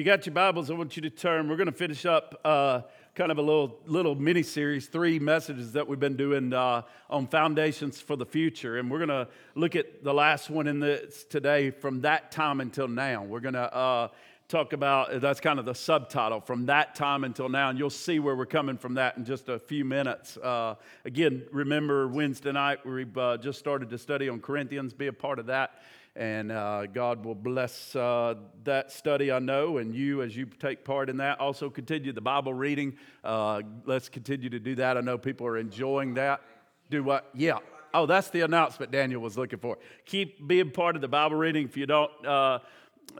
you got your Bibles, I want you to turn. We're going to finish up uh, kind of a little little mini series, three messages that we've been doing uh, on foundations for the future, and we're going to look at the last one in this today from that time until now. We're going to uh, talk about that's kind of the subtitle from that time until now, and you'll see where we're coming from that in just a few minutes. Uh, again, remember Wednesday night we've uh, just started to study on Corinthians. Be a part of that and uh, God will bless uh, that study, I know, and you as you take part in that. Also, continue the Bible reading. Uh, let's continue to do that. I know people are enjoying that. Do what? Yeah. Oh, that's the announcement Daniel was looking for. Keep being part of the Bible reading. If you don't uh,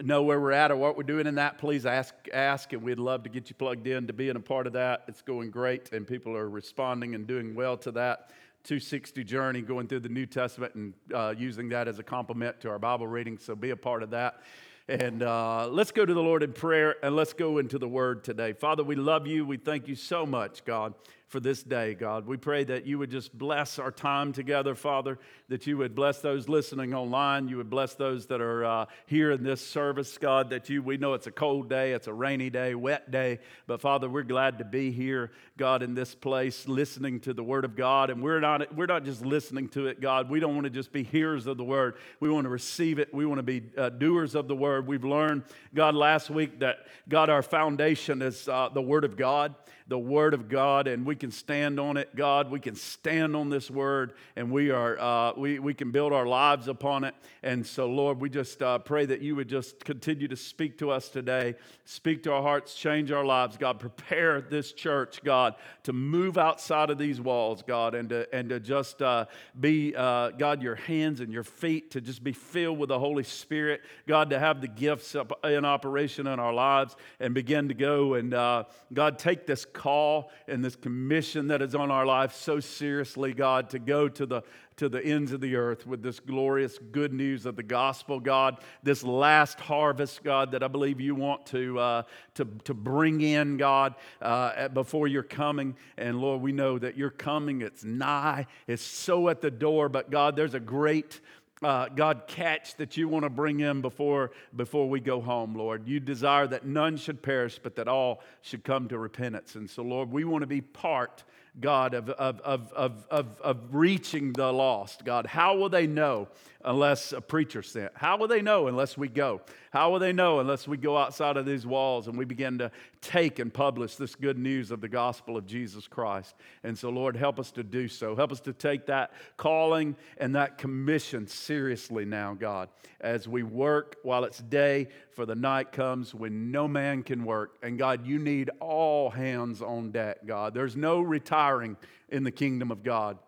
know where we're at or what we're doing in that, please ask, ask, and we'd love to get you plugged in to being a part of that. It's going great, and people are responding and doing well to that. 260 journey going through the New Testament and uh, using that as a complement to our Bible reading. So be a part of that. And uh, let's go to the Lord in prayer and let's go into the Word today. Father, we love you. We thank you so much, God for this day, God. We pray that you would just bless our time together, Father, that you would bless those listening online. You would bless those that are uh, here in this service, God, that you, we know it's a cold day, it's a rainy day, wet day, but Father, we're glad to be here, God, in this place, listening to the Word of God. And we're not, we're not just listening to it, God. We don't want to just be hearers of the Word. We want to receive it. We want to be uh, doers of the Word. We've learned, God, last week that, God, our foundation is uh, the Word of God the Word of God and we can stand on it, God. We can stand on this Word and we, are, uh, we, we can build our lives upon it. And so, Lord, we just uh, pray that you would just continue to speak to us today, speak to our hearts, change our lives, God. Prepare this church, God, to move outside of these walls, God, and to, and to just uh, be, uh, God, your hands and your feet, to just be filled with the Holy Spirit, God, to have the gifts in operation in our lives and begin to go and, uh, God, take this call and this commission that is on our life so seriously, God, to go to the to the ends of the earth with this glorious good news of the gospel, God. This last harvest, God, that I believe you want to, uh, to, to bring in, God, uh, before you're coming. And Lord, we know that you're coming. It's nigh, it's so at the door. But God, there's a great uh, God, catch that you want to bring in before, before we go home, Lord. You desire that none should perish, but that all should come to repentance. And so, Lord, we want to be part God, of, of, of, of, of, of reaching the lost. God, how will they know unless a preacher sent? How will they know unless we go? How will they know unless we go outside of these walls and we begin to take and publish this good news of the gospel of Jesus Christ? And so, Lord, help us to do so. Help us to take that calling and that commission seriously now, God, as we work while it's day, for the night comes when no man can work. And God, you need all hands on deck, God. There's no retiring in the kingdom of God.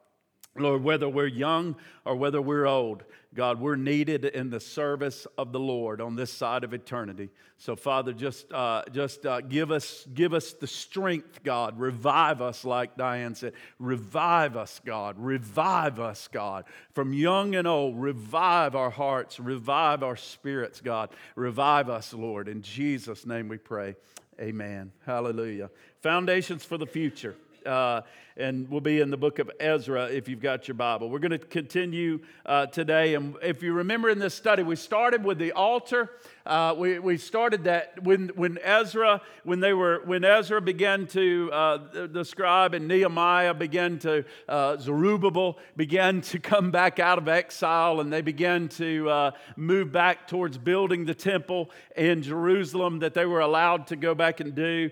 Lord, whether we're young or whether we're old, God, we're needed in the service of the Lord on this side of eternity. So, Father, just, uh, just uh, give, us, give us the strength, God. Revive us, like Diane said. Revive us, God. Revive us, God. From young and old, revive our hearts, revive our spirits, God. Revive us, Lord. In Jesus' name we pray. Amen. Hallelujah. Foundations for the future uh, and we'll be in the book of Ezra if you've got your Bible. We're going to continue uh, today. And if you remember in this study, we started with the altar. Uh, we, we started that when, when Ezra, when they were, when Ezra began to uh, describe and Nehemiah began to, uh, Zerubbabel began to come back out of exile and they began to uh, move back towards building the temple in Jerusalem that they were allowed to go back and do.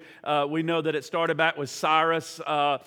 we know that it started back with Cyrus uh,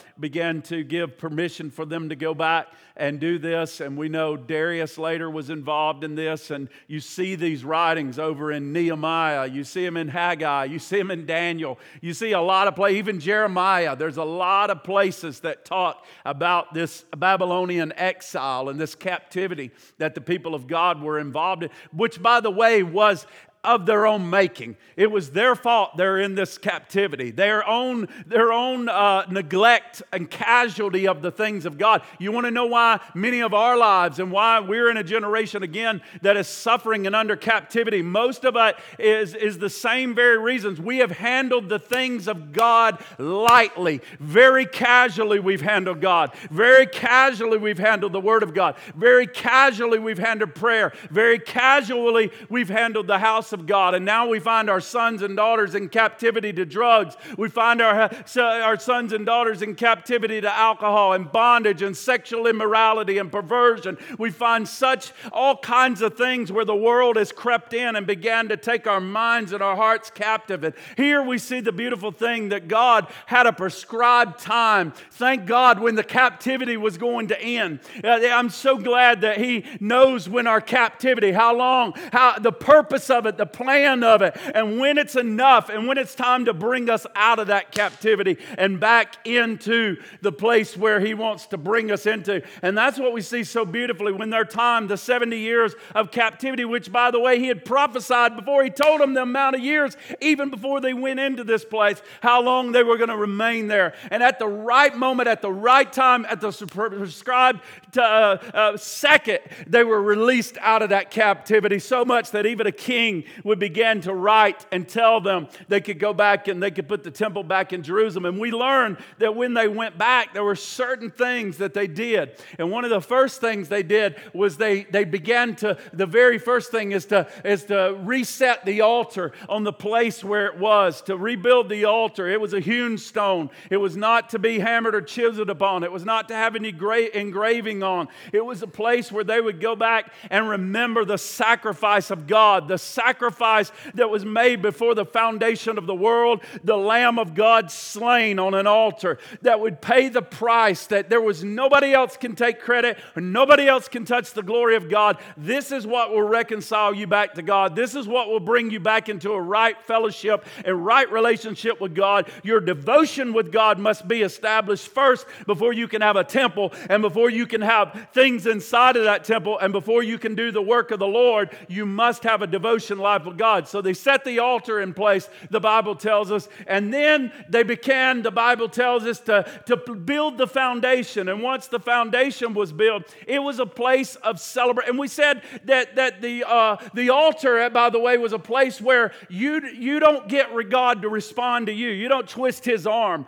began to give permission for them to go back and do this. And we know Darius later was involved in this. And you see these writings over in Nehemiah. You see them in Haggai. You see them in Daniel. You see a lot of places, even Jeremiah. There's a lot of places that talk about this Babylonian exile and this captivity that the people of God were involved in, which, by the way, was of their own making. It was their fault they're in this captivity, their own, their own uh, neglect and casualty of the things of God. You want to know why many of our lives and why we're in a generation again that is suffering and under captivity? Most of it is, is the same very reasons. We have handled the things of God lightly, very casually, we've handled God, very casually, we've handled the Word of God, very casually, we've handled prayer, very casually, we've handled the house of God. And now we find our sons and daughters in captivity to drugs. We find our, our sons and daughters in captivity to alcohol and bondage and sexual immorality and perversion. We find such all kinds of things where the world has crept in and began to take our minds and our hearts captive. And here we see the beautiful thing that God had a prescribed time. Thank God when the captivity was going to end. Uh, I'm so glad that He knows when our captivity, how long, how the purpose of it, the plan of it, and when it's enough, and when it's time to bring us out of that captivity and back into the place where He wants to bring us into. And that's what we see so beautifully when their time, the 70 years of captivity, which by the way, He had prophesied before He told them the amount of years, even before they went into this place, how long they were going to remain there. And at the right moment, at the right time, at the prescribed uh, uh, second, they were released out of that captivity so much that even a king would begin to write and tell them they could go back and they could put the temple back in Jerusalem. And we learned that when they went back, there were certain things that they did. And one of the first things they did was they, they began to, the very first thing is to, is to reset the altar on the place where it was, to rebuild the altar. It was a hewn stone. It was not to be hammered or chiseled upon. It was not to have any great engraving on. It was a place where they would go back and remember the sacrifice of God, the sacrifice that was made before the foundation of the world, the Lamb of God slain on an altar that would pay the price that there was nobody else can take credit nobody else can touch the glory of God. This is what will reconcile you back to God. This is what will bring you back into a right fellowship and right relationship with God. Your devotion with God must be established first before you can have a temple and before you can have things inside of that temple and before you can do the work of the Lord. You must have a devotion life with God. So they set the altar in place, the Bible tells us, and then they began, the Bible tells us, to, to build the foundation. And once the foundation was built, it was a place of celebration. And we said that, that the, uh, the altar, by the way, was a place where you, you don't get God to respond to you. You don't twist his arm.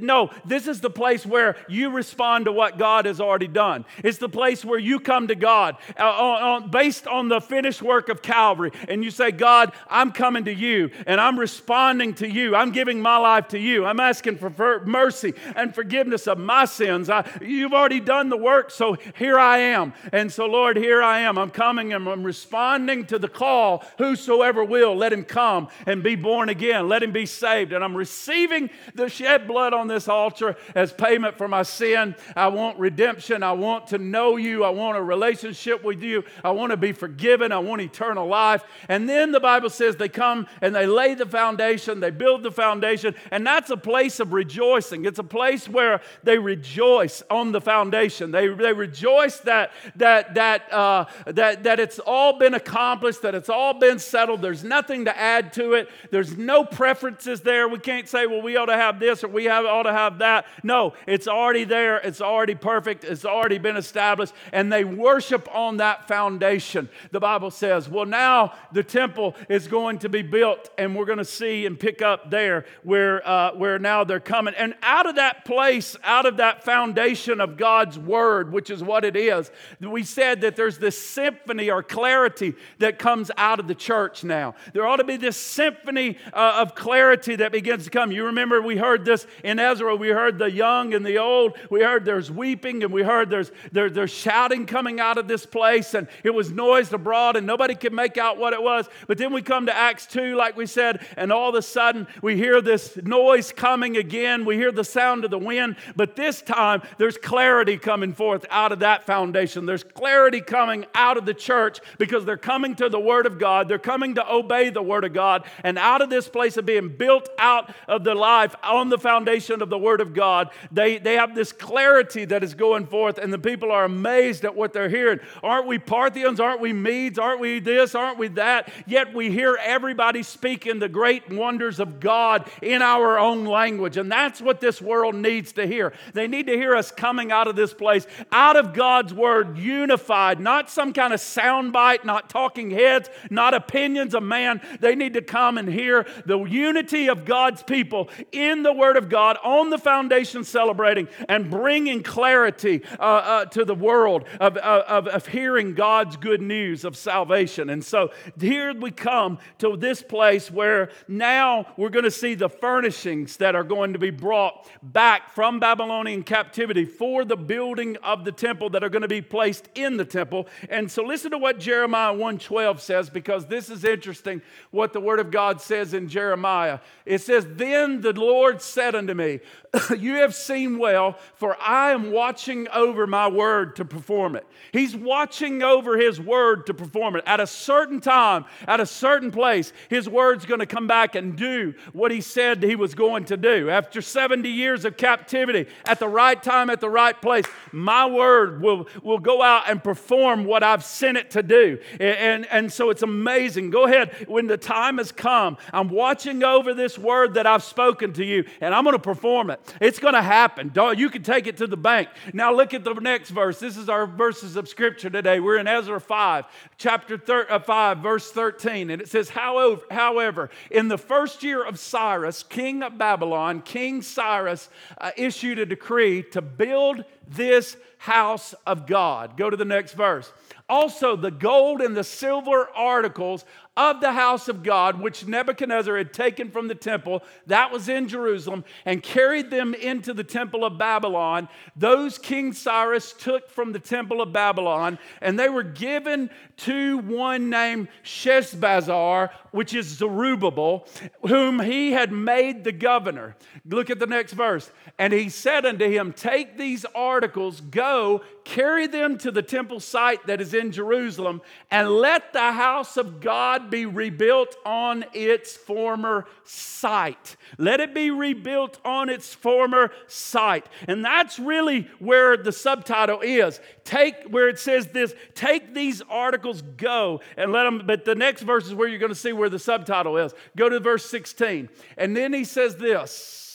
No, this is the place where you respond to what God has already done. It's the place where you come to God uh, based on the finished work of Calvary. And you say, God, I'm coming to you and I'm responding to you. I'm giving my life to you. I'm asking for, mercy and forgiveness of my sins. I, you've already done the work, so here I am. And so, Lord, here I am. I'm coming and I'm responding to the call. Whosoever will, let him come and be born again. Let him be saved. And I'm receiving the shed blood on this altar as payment for my sin. I want redemption. I want to know you. I want a relationship with you. I want to be forgiven. I want eternal life. And then the Bible says they come and they lay the foundation, they build the foundation, and that's a place of rejoicing. It's a place where they rejoice on the foundation. They, they rejoice that, that, that, uh, that, that it's all been accomplished, that it's all been settled. There's nothing to add to it. There's no preferences there. We can't say, well, we ought to have this or we have, ought to have that. No, it's already there. It's already perfect. It's already been established. And they worship on that foundation. The Bible says, well, now the temple is going to be built, and we're going to see and pick up there where, uh, where now they're coming. And out of that place, out of that foundation of God's word, which is what it is, we said that there's this symphony or clarity that comes out of the church now. There ought to be this symphony uh, of clarity that begins to come. You remember we heard this in Ezra. We heard the young and the old. We heard there's weeping and we heard there's, there, there's shouting coming out of this place and it was noised abroad and nobody could make out what it was. But then we come to Acts 2, like we said, and all of a sudden we hear this noise coming again. We hear the sound of the wind, but this time there's clarity coming forth out of that foundation. There's clarity coming out of the church because they're coming to the Word of God. They're coming to obey the Word of God. And out of this place of being built out of the life on the foundation of the Word of God, they, they have this clarity that is going forth, and the people are amazed at what they're hearing. Aren't we Parthians? Aren't we Medes? Aren't we this? Aren't we that? Yet we hear everybody speaking the great wonders of God in our own language. And that's what this world needs to hear. They need to hear us coming out of this place, out of God's Word, unified, not some kind of soundbite, not talking heads, not opinions of man. They need to come and hear the unity of God's people in the Word of God on the foundation celebrating and bringing clarity uh, uh, to the world of, of, of hearing God's good news of salvation. And so here here we come to this place where now we're going to see the furnishings that are going to be brought back from Babylonian captivity for the building of the temple that are going to be placed in the temple. And so listen to what Jeremiah 1:12 says because this is interesting what the word of God says in Jeremiah. It says, "Then the Lord said unto me, You have seen well, for I am watching over my word to perform it. He's watching over his word to perform it. At a certain time, at a certain place, his word's going to come back and do what he said he was going to do. After 70 years of captivity, at the right time, at the right place, my word will, will go out and perform what I've sent it to do. And, and, and so it's amazing. Go ahead. When the time has come, I'm watching over this word that I've spoken to you, and I'm going to perform it. It's going to happen. You can take it to the bank. Now look at the next verse. This is our verses of scripture today. We're in Ezra 5, chapter thir- uh, 5, verse 13. And it says, however, however, in the first year of Cyrus, king of Babylon, King Cyrus uh, issued a decree to build this house of God. Go to the next verse. Also, the gold and the silver articles of the house of God, which Nebuchadnezzar had taken from the temple, that was in Jerusalem, and carried them into the temple of Babylon. Those King Cyrus took from the temple of Babylon, and they were given to one named Sheshbazzar, which is Zerubbabel, whom he had made the governor. Look at the next verse. And he said unto him, Take these articles, go, carry them to the temple site that is in Jerusalem, and let the house of God be rebuilt on its former site. Let it be rebuilt on its former site. And that's really where the subtitle is. Take, where it says this, take these articles, go, and let them. But the next verse is where you're going to see where the subtitle is. Go to verse 16. And then he says this.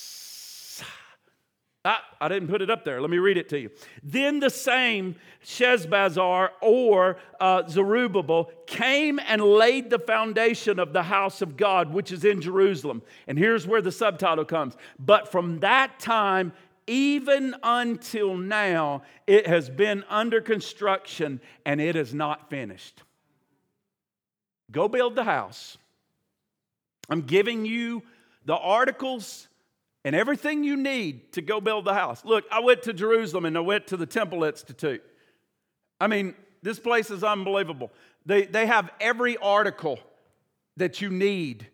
Ah, I didn't put it up there. Let me read it to you. Then the same Sheshbazzar or uh, Zerubbabel came and laid the foundation of the house of God, which is in Jerusalem. And here's where the subtitle comes. But from that time, even until now, it has been under construction and it is not finished. Go build the house. I'm giving you the articles and everything you need to go build the house. Look, I went to Jerusalem and I went to the Temple Institute. I mean, this place is unbelievable. They, they have every article that you need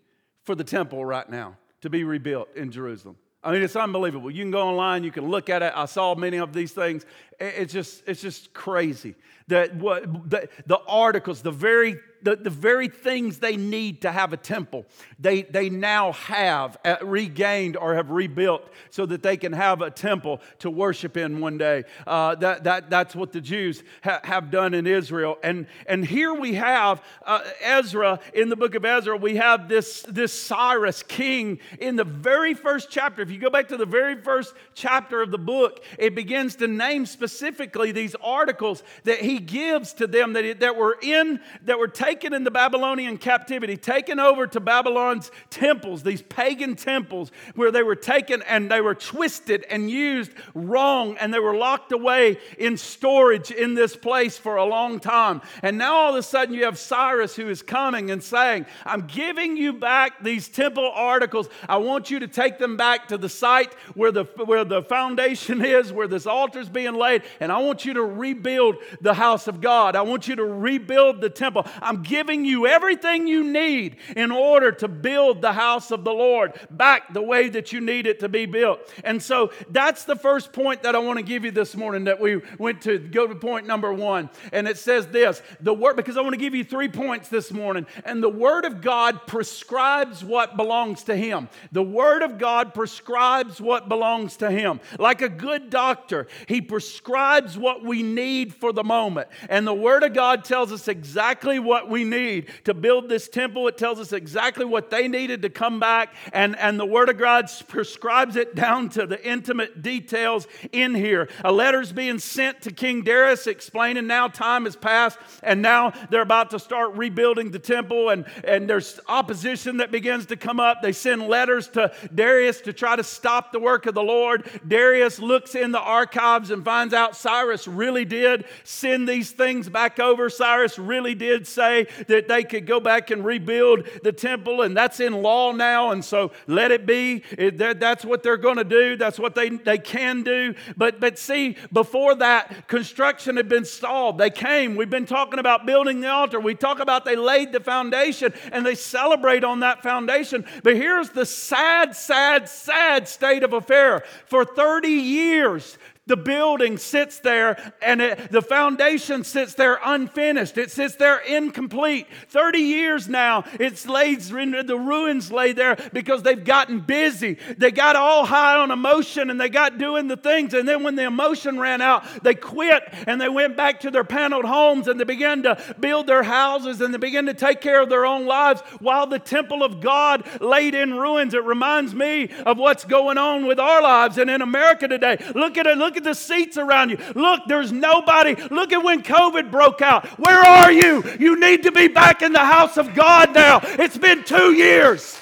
for the temple right now to be rebuilt in Jerusalem. I mean, it's unbelievable. You can go online, you can look at it. I saw many of these things. It's just, it's just crazy. That what the, the articles, the very the, the very things they need to have a temple, they, they now have uh, regained or have rebuilt so that they can have a temple to worship in one day. Uh, that, that, that's what the Jews ha- have done in Israel. And, and here we have uh, Ezra, in the book of Ezra, we have this, this Cyrus king in the very first chapter. If you go back to the very first chapter of the book, it begins to name specifically these articles that he gives to them that, that were in, that were taken in the Babylonian captivity, taken over to Babylon's temples, these pagan temples, where they were taken and they were twisted and used wrong, and they were locked away in storage in this place for a long time. And now all of a sudden you have Cyrus who is coming and saying, I'm giving you back these temple articles. I want you to take them back to the site where the, where the foundation is, where this altar is being laid, and I want you to rebuild the house of God. I want you to rebuild the temple. I'm giving you everything you need in order to build the house of the Lord back the way that you need it to be built. And so that's the first point that I want to give you this morning that we went to go to point number one. And it says this the word, because I want to give you three points this morning. And the word of God prescribes what belongs to Him. The word of God prescribes what belongs to Him. Like a good doctor, He prescribes what we need for the moment. And the word of God tells us exactly what we need to build this temple. It tells us exactly what they needed to come back, and, and the Word of God prescribes it down to the intimate details in here. A letter's being sent to King Darius explaining now time has passed, and now they're about to start rebuilding the temple, and, and there's opposition that begins to come up. They send letters to Darius to try to stop the work of the Lord. Darius looks in the archives and finds out Cyrus really did send these things back over. Cyrus really did say, that they could go back and rebuild the temple, and that's in law now, and so let it be. That's what they're going to do. That's what they, they can do. But, but see, before that, construction had been stalled. They came. We've been talking about building the altar. We talk about they laid the foundation, and they celebrate on that foundation. But here's the sad, sad, sad state of affair. For 30 years, the building sits there and it, the foundation sits there unfinished. It sits there incomplete. 30 years now, it's laid, the ruins lay there because they've gotten busy. They got all high on emotion and they got doing the things. And then when the emotion ran out, they quit and they went back to their paneled homes and they began to build their houses and they began to take care of their own lives while the temple of God laid in ruins. It reminds me of what's going on with our lives and in America today. Look at it. Look at the seats around you. Look, there's nobody. Look at when COVID broke out. Where are you? You need to be back in the house of God now. It's been two years.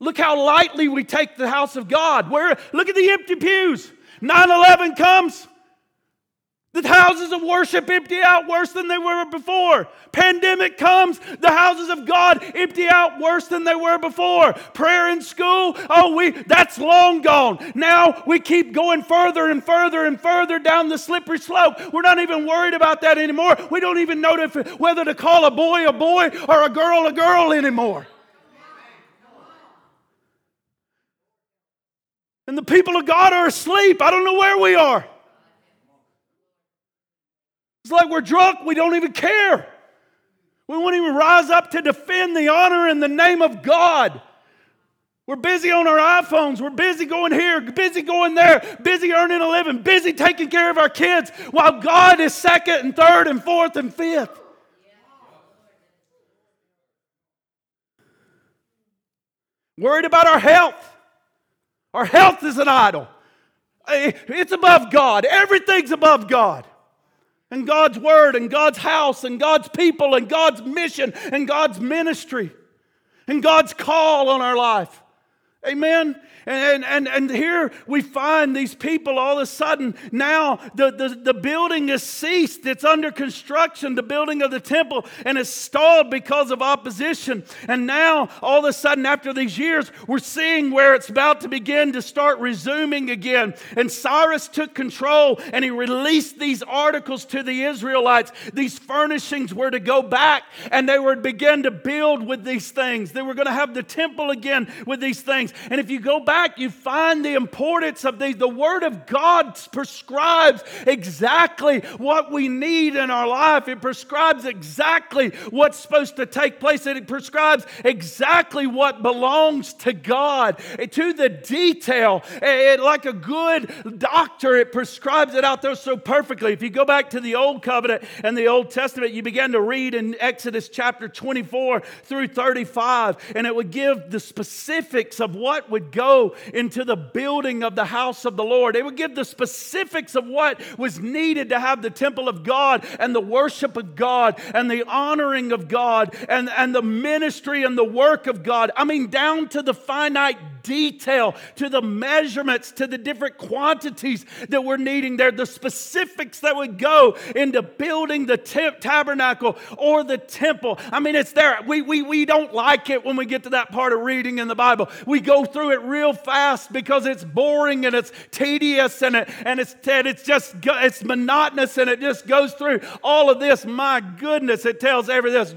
Look how lightly we take the house of God. Where look at the empty pews. 9/11 comes. The houses of worship empty out worse than they were before. Pandemic comes, the houses of God empty out worse than they were before. Prayer in school, oh, we that's long gone. Now we keep going further and further and further down the slippery slope. We're not even worried about that anymore. We don't even know if, whether to call a boy a boy or a girl a girl anymore. And the people of God are asleep. I don't know where we are. It's like we're drunk, we don't even care. We won't even rise up to defend the honor and the name of God. We're busy on our iPhones. We're busy going here, busy going there, busy earning a living, busy taking care of our kids, while God is second and third and fourth and fifth. Worried about our health. Our health is an idol. Eh, it's above God. Everything's above God and God's word and God's house and God's people and God's mission and God's ministry and God's call on our life. Amen. And, and, and here we find these people all of a sudden now the, the, the building is ceased. It's under construction, the building of the temple, and it's stalled because of opposition. And now all of a sudden, after these years, we're seeing where it's about to begin to start resuming again. And Cyrus took control and he released these articles to the Israelites. These furnishings were to go back and they were to begin to build with these things. They were going to have the temple again with these things. And if you go back, you find the importance of these. The Word of God prescribes exactly what we need in our life, it prescribes exactly what's supposed to take place, and it prescribes exactly what belongs to God to the detail. It, like a good doctor, it prescribes it out there so perfectly. If you go back to the Old Covenant and the Old Testament, you begin to read in Exodus chapter 24 through 35, and it would give the specifics of what would go into the building of the house of the Lord. They would give the specifics of what was needed to have the temple of God and the worship of God and the honoring of God and, and the ministry and the work of God. I mean, down to the finite detail, to the measurements, to the different quantities that we're needing there, the specifics that would go into building the tabernacle or the temple. I mean, it's there. We, we, we don't like it when we get to that part of reading in the Bible. We go through it real fast because it's boring and it's tedious and, it, and it's, and it's just it's monotonous and it just goes through all of this. My goodness, it tells every this,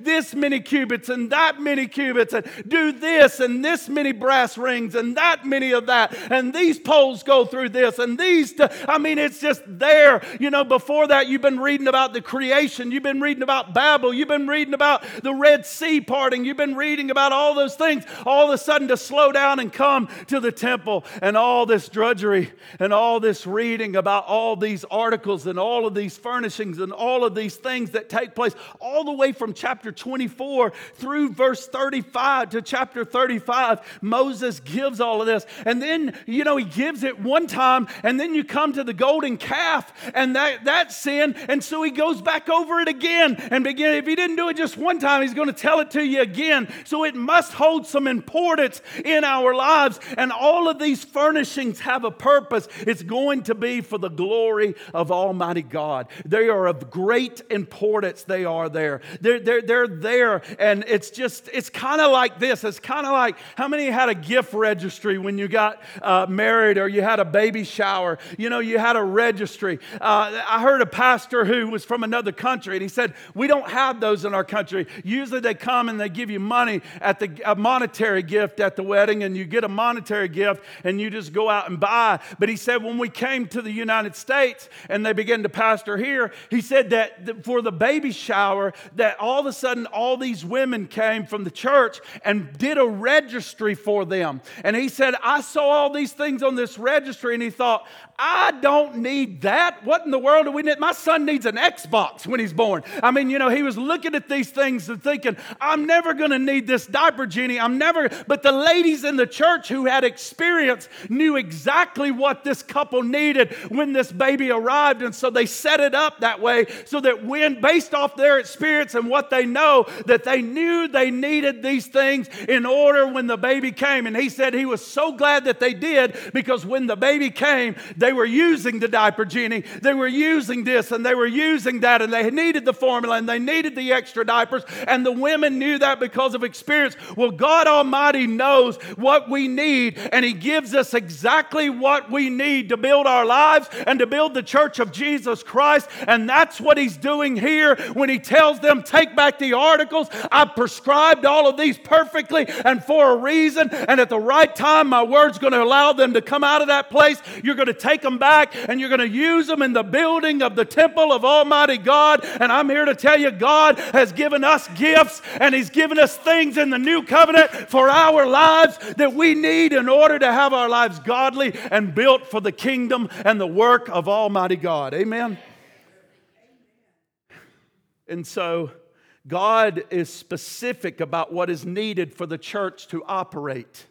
this many cubits and that many cubits and do this and this many brass rings and that many of that and these poles go through this and these. T- I mean, it's just there. You know, before that, you've been reading about the creation, you've been reading about Babel, you've been reading about the Red Sea parting, you've been reading about all those things. All of a sudden, to slow down and come to the temple and all this drudgery and all this reading about all these articles and all of these furnishings and all of these things that take place, all the way from chapter 24 through verse 35 to chapter 35. Moses Moses gives all of this. And then, you know, he gives it one time, and then you come to the golden calf and that, that sin. And so he goes back over it again and begin. If he didn't do it just one time, he's going to tell it to you again. So it must hold some importance in our lives. And all of these furnishings have a purpose. It's going to be for the glory of Almighty God. They are of great importance. They are there. They're, they're, they're there. And it's just, it's kind of like this. It's kind of like how many had a gift registry when you got uh, married or you had a baby shower? You know, you had a registry. Uh, I heard a pastor who was from another country and he said, We don't have those in our country. Usually they come and they give you money at the, monetary gift at the wedding and you get a monetary gift and you just go out and buy. But he said, when we came to the United States and they began to pastor here, he said that for the baby shower, that all of a sudden all these women came from the church and did a registry for them. And he said, I saw all these things on this registry and he thought, I don't need that. What in the world do we need? My son needs an Xbox when he's born. I mean, you know, he was looking at these things and thinking, I'm never going to need this diaper genie. I'm never. But the ladies in the church who had experience knew exactly what this couple needed when this baby arrived. And so they set it up that way so that when, based off their experience and what they know, that they knew they needed these things in order when the baby came. And he said he was so glad that they did because when the baby came, they they were using the diaper genie. They were using this and they were using that and they needed the formula and they needed the extra diapers. And the women knew that because of experience. Well, God Almighty knows what we need and He gives us exactly what we need to build our lives and to build the church of Jesus Christ. And that's what He's doing here when He tells them, Take back the articles. I've prescribed all of these perfectly and for a reason. And at the right time, my word's going to allow them to come out of that place. You're going to take take them back and you're going to use them in the building of the temple of Almighty God. And I'm here to tell you, God has given us gifts and He's given us things in the new covenant for our lives that we need in order to have our lives godly and built for the kingdom and the work of Almighty God. Amen. And so, God is specific about what is needed for the church to operate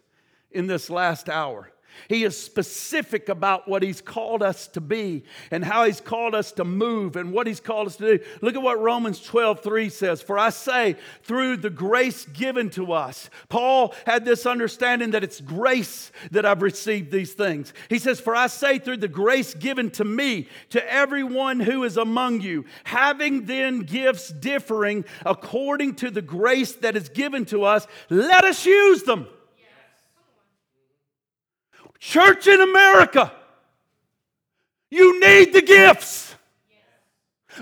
in this last hour. He is specific about what He's called us to be and how He's called us to move and what He's called us to do. Look at what Romans 12 3 says. For I say, through the grace given to us. Paul had this understanding that it's grace that I've received these things. He says, For I say, through the grace given to me, to everyone who is among you, having then gifts differing according to the grace that is given to us, let us use them. Church in America, you need the gifts.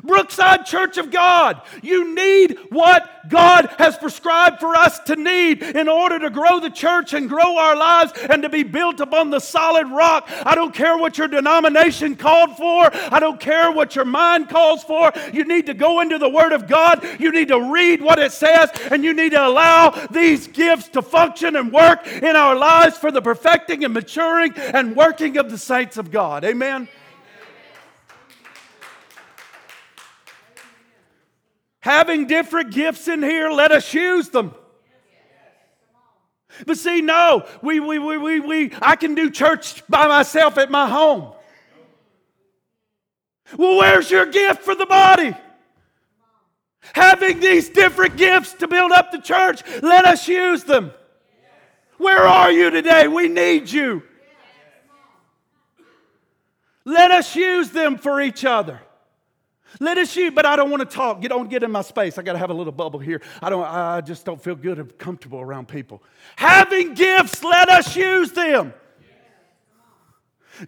Brookside Church of God, you need what God has prescribed for us to need in order to grow the church and grow our lives and to be built upon the solid rock. I don't care what your denomination called for, I don't care what your mind calls for. You need to go into the Word of God, you need to read what it says, and you need to allow these gifts to function and work in our lives for the perfecting and maturing and working of the saints of God. Amen. Having different gifts in here, let us use them. But see, no, we, we, we, we, we, I can do church by myself at my home. Well, where's your gift for the body? Having these different gifts to build up the church, let us use them. Where are you today? We need you. Let us use them for each other. Let us use, but I don't want to talk. You don't get in my space. I got to have a little bubble here. I don't. I just don't feel good or comfortable around people. Having gifts, let us use them.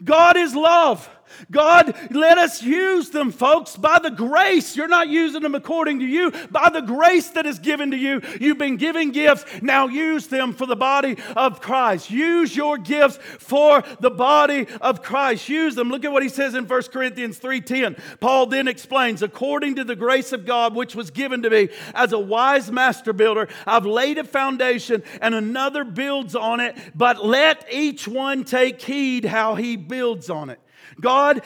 God is love. God, let us use them, folks, by the grace. You're not using them according to you, by the grace that is given to you. You've been given gifts. Now use them for the body of Christ. Use your gifts for the body of Christ. Use them. Look at what he says in 1 Corinthians 3:10. Paul then explains, according to the grace of God which was given to me as a wise master builder, I've laid a foundation and another builds on it, but let each one take heed how he builds on it. God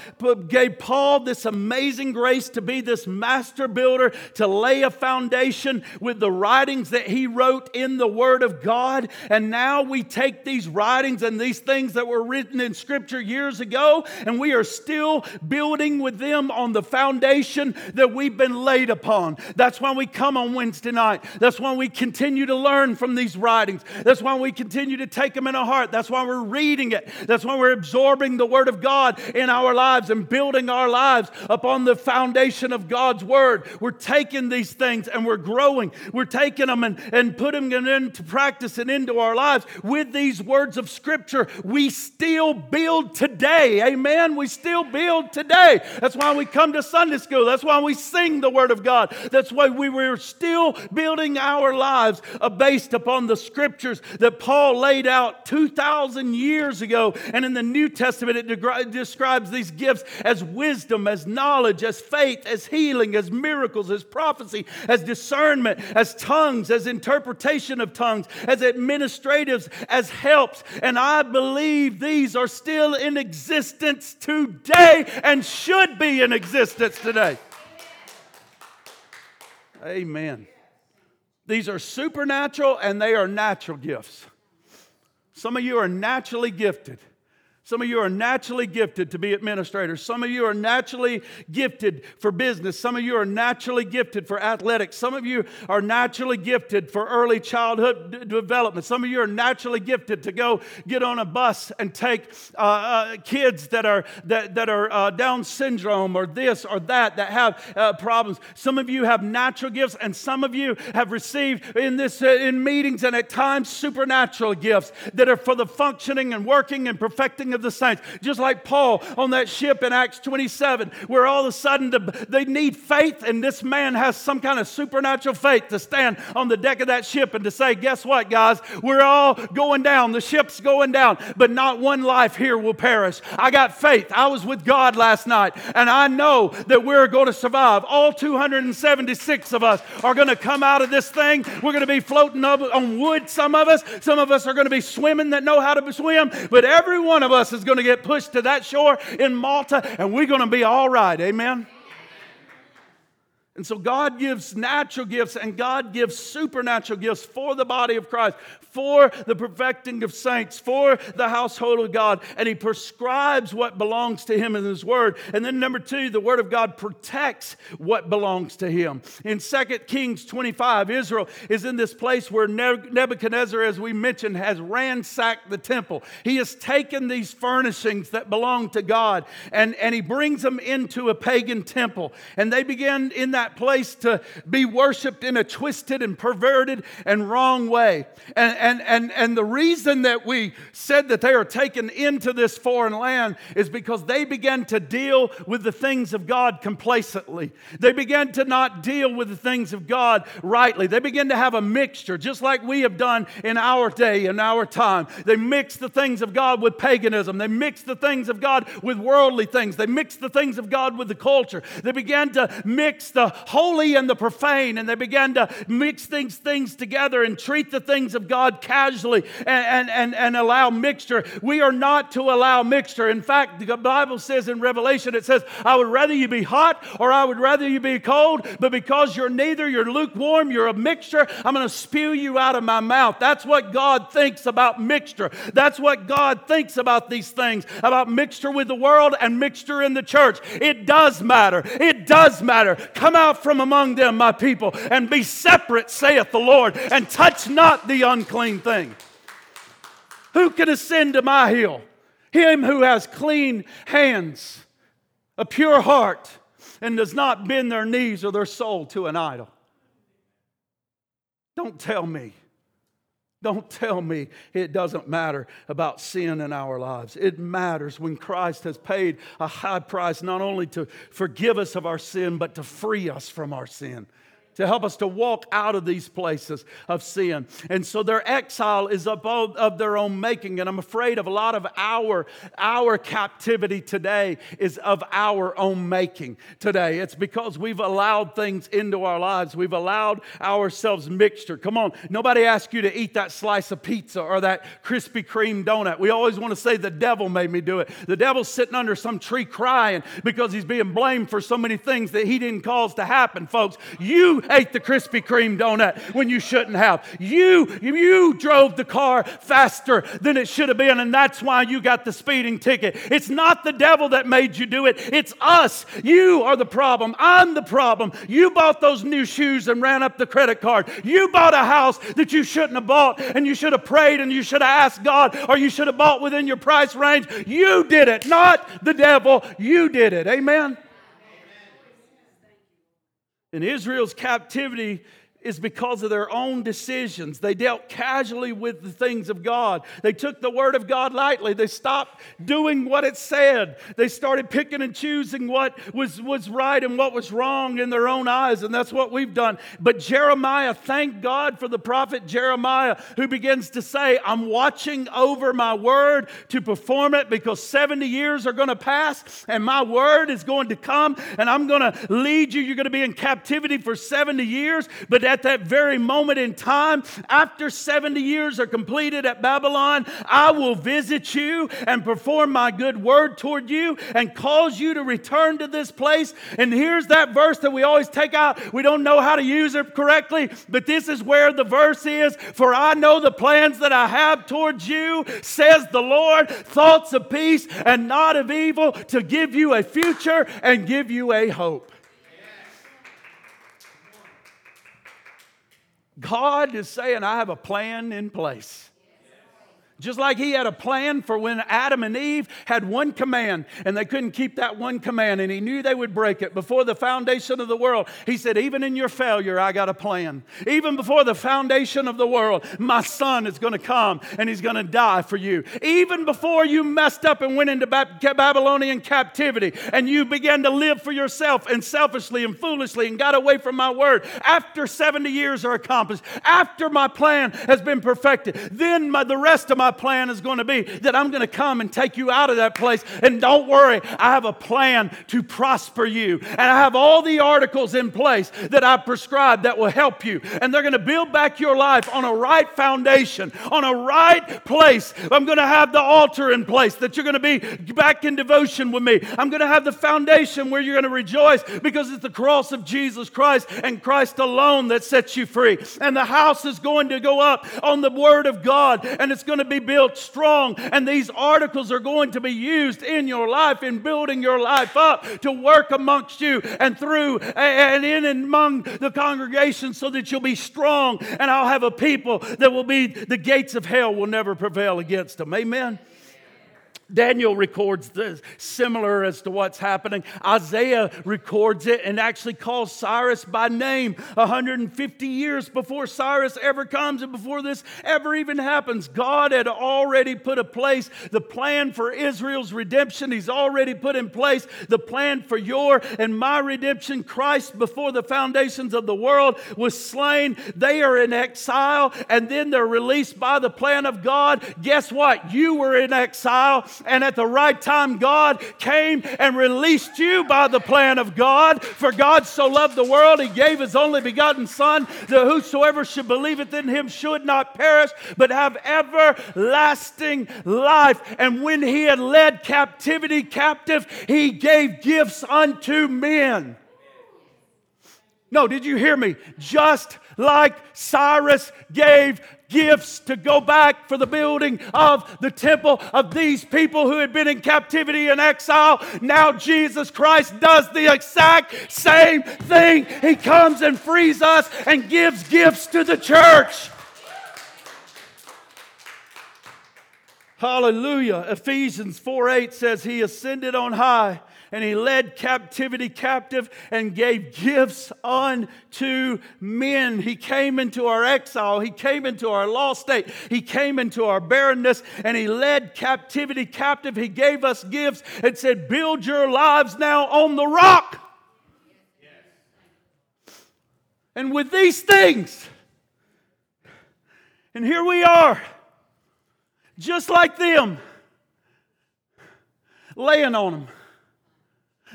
gave Paul this amazing grace to be this master builder, to lay a foundation with the writings that he wrote in the Word of God. And now we take these writings and these things that were written in Scripture years ago, and we are still building with them on the foundation that we've been laid upon. That's why we come on Wednesday night. That's why we continue to learn from these writings. That's why we continue to take them in our heart. That's why we're reading it. That's why we're absorbing the Word of God in our lives and building our lives upon the foundation of God's Word. We're taking these things and we're growing. We're taking them and, and putting them into practice and into our lives with these words of Scripture. We still build today. Amen. We still build today. That's why we come to Sunday school. That's why we sing the Word of God. That's why we were still building our lives uh, based upon the Scriptures that Paul laid out 2,000 years ago. And in the New Testament, it de- describes these gifts as wisdom, as knowledge, as faith, as healing, as miracles, as prophecy, as discernment, as tongues, as interpretation of tongues, as administratives, as helps. And I believe these are still in existence today and should be in existence today. Amen. These are supernatural and they are natural gifts. Some of you are naturally gifted. Some of you are naturally gifted to be administrators. Some of you are naturally gifted for business. Some of you are naturally gifted for athletics. Some of you are naturally gifted for early childhood development. Some of you are naturally gifted to go get on a bus and take uh, uh, kids that are, that, that are uh, Down syndrome or this or that that have uh, problems. Some of you have natural gifts, and some of you have received in this uh, in meetings and at times supernatural gifts that are for the functioning and working and perfecting of the saints. Just like Paul on that ship in Acts 27, where all of a sudden the, they need faith, and this man has some kind of supernatural faith to stand on the deck of that ship and to say, Guess what, guys? We're all going down. The ship's going down, but not one life here will perish. I got faith. I was with God last night, and I know that we're going to survive. All 276 of us are going to come out of this thing. We're going to be floating on wood, some of us. Some of us are going to be swimming that know how to swim, but every one of us us is going to get pushed to that shore in Malta and we're going to be all right. Amen. And so God gives natural gifts and God gives supernatural gifts for the body of Christ, for the perfecting of saints, for the household of God. And He prescribes what belongs to Him in His Word. And then, number two, the Word of God protects what belongs to Him. In 2 Kings 25, Israel is in this place where Nebuchadnezzar, as we mentioned, has ransacked the temple. He has taken these furnishings that belong to God and, and He brings them into a pagan temple. And they begin in that that place to be worshiped in a twisted and perverted and wrong way. And, and, and, and the reason that we said that they are taken into this foreign land is because they began to deal with the things of God complacently. They began to not deal with the things of God rightly. They began to have a mixture, just like we have done in our day, in our time. They mix the things of God with paganism. They mix the things of God with worldly things. They mix the things of God with the culture. They began to mix the holy and the profane, and they began to mix things, things together and treat the things of God casually and, and, and, allow mixture. We are not to allow mixture. In fact, the Bible says in Revelation, it says, I would rather you be hot or I would rather you be cold, but because you're neither, you're lukewarm, you're a mixture, I'm going to spew you out of my mouth. That's what God thinks about mixture. That's what God thinks about these things, about mixture with the world and mixture in the church. It does matter. It does matter. Come out out from among them, my people, and be separate, saith the Lord, and touch not the unclean thing. Who can ascend to my hill? Him who has clean hands, a pure heart, and does not bend their knees or their soul to an idol. Don't tell me don't tell me it doesn't matter about sin in our lives. It matters when Christ has paid a high price not only to forgive us of our sin, but to free us from our sin. To help us to walk out of these places of sin. And so their exile is of, of their own making. And I'm afraid of a lot of our, our captivity today is of our own making today. It's because we've allowed things into our lives. We've allowed ourselves mixture. Come on, nobody asked you to eat that slice of pizza or that Krispy Kreme donut. We always want to say the devil made me do it. The devil's sitting under some tree crying because he's being blamed for so many things that he didn't cause to happen, folks. You ate the Krispy Kreme donut when you shouldn't have. You, you drove the car faster than it should have been, and that's why you got the speeding ticket. It's not the devil that made you do it, it's us. You are the problem. I'm the problem. You bought those new shoes and ran up the credit card. You bought a house that you shouldn't have bought, and you should have prayed and you should have asked God, or you should have bought within your price range. You did it, not the devil. You did it. Amen. In Israel's captivity, is because of their own decisions. They dealt casually with the things of God. They took the Word of God lightly. They stopped doing what it said. They started picking and choosing what was, was right and what was wrong in their own eyes, and that's what we've done. But Jeremiah, thank God for the prophet Jeremiah, who begins to say, I'm watching over my Word to perform it because 70 years are going to pass, and my Word is going to come, and I'm going to lead you. You're going to be in captivity for 70 years, but at that very moment in time, after 70 years are completed at Babylon, I will visit you and perform my good word toward you and cause you to return to this place. And here's that verse that we always take out. We don't know how to use it correctly, but this is where the verse is For I know the plans that I have towards you, says the Lord, thoughts of peace and not of evil, to give you a future and give you a hope. God is saying, I have a plan in place. Just like he had a plan for when Adam and Eve had one command and they couldn't keep that one command and he knew they would break it before the foundation of the world. He said, Even in your failure, I got a plan. Even before the foundation of the world, my son is going to come and he's going to die for you. Even before you messed up and went into Babylonian captivity and you began to live for yourself and selfishly and foolishly and got away from my word, after 70 years are accomplished, after my plan has been perfected, then my, the rest of my plan is going to be that I'm going to come and take you out of that place. And don't worry, I have a plan to prosper you. And I have all the articles in place that I prescribed that will help you. And they're going to build back your life on a right foundation, on a right place. I'm going to have the altar in place that you're going to be back in devotion with me. I'm going to have the foundation where you're going to rejoice because it's the cross of Jesus Christ and Christ alone that sets you free. And the house is going to go up on the Word of God and it's going to be built strong. And these articles are going to be used in your life, in building your life up to work amongst you and through and in and among the congregation so that you'll be strong. And I'll have a people that will be, the gates of hell will never prevail against them. Amen. Daniel records this similar as to what's happening. Isaiah records it and actually calls Cyrus by name 150 years before Cyrus ever comes and before this ever even happens. God had already put a place the plan for Israel's redemption. He's already put in place the plan for your and my redemption. Christ, before the foundations of the world, was slain. They are in exile and then they're released by the plan of God. Guess what? You were in exile and at the right time, God came and released you by the plan of God. For God so loved the world, He gave His only begotten Son, that whosoever should believeth in Him should not perish, but have everlasting life. And when He had led captivity captive, He gave gifts unto men. No, did you hear me? Just like Cyrus gave gifts to go back for the building of the temple of these people who had been in captivity and exile. Now Jesus Christ does the exact same thing. He comes and frees us and gives gifts to the church. Hallelujah. Ephesians 4 8 says, He ascended on high and he led captivity captive and gave gifts unto men. He came into our exile, he came into our lost state, he came into our barrenness, and he led captivity captive. He gave us gifts and said, Build your lives now on the rock. And with these things, and here we are, just like them, laying on them,